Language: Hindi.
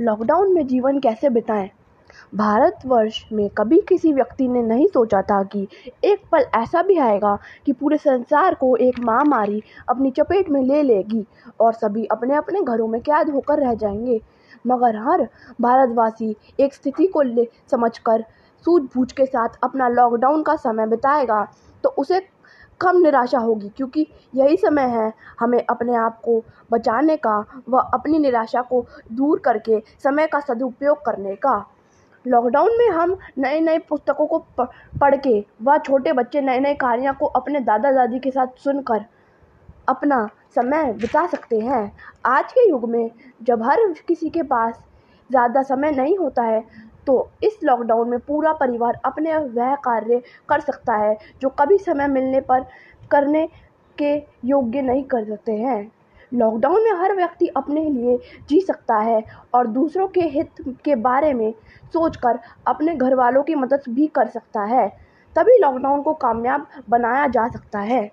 लॉकडाउन में जीवन कैसे बिताएँ? भारतवर्ष में कभी किसी व्यक्ति ने नहीं सोचा था कि एक पल ऐसा भी आएगा कि पूरे संसार को एक महामारी अपनी चपेट में ले लेगी और सभी अपने अपने घरों में कैद होकर रह जाएँगे। मगर हर भारतवासी एक स्थिति को ले समझकर, सूझबूझ के साथ अपना लॉकडाउन का समय बिताएगा तो उसे कम निराशा होगी, क्योंकि यही समय है हमें अपने आप को बचाने का व अपनी निराशा को दूर करके समय का सदुपयोग करने का। लॉकडाउन में हम नए नए पुस्तकों को पढ़ के व छोटे बच्चे नए नए कहानियों को अपने दादा दादी के साथ सुनकर अपना समय बिता सकते हैं। आज के युग में जब हर किसी के पास ज़्यादा समय नहीं होता है तो इस लॉकडाउन में पूरा परिवार अपने वह कार्य कर सकता है, जो कभी समय मिलने पर करने के योग्य नहीं कर सकते हैं। लॉकडाउन में हर व्यक्ति अपने लिए जी सकता है और दूसरों के हित के बारे में सोचकर अपने घर वालों की मदद भी कर सकता है। तभी लॉकडाउन को कामयाब बनाया जा सकता है।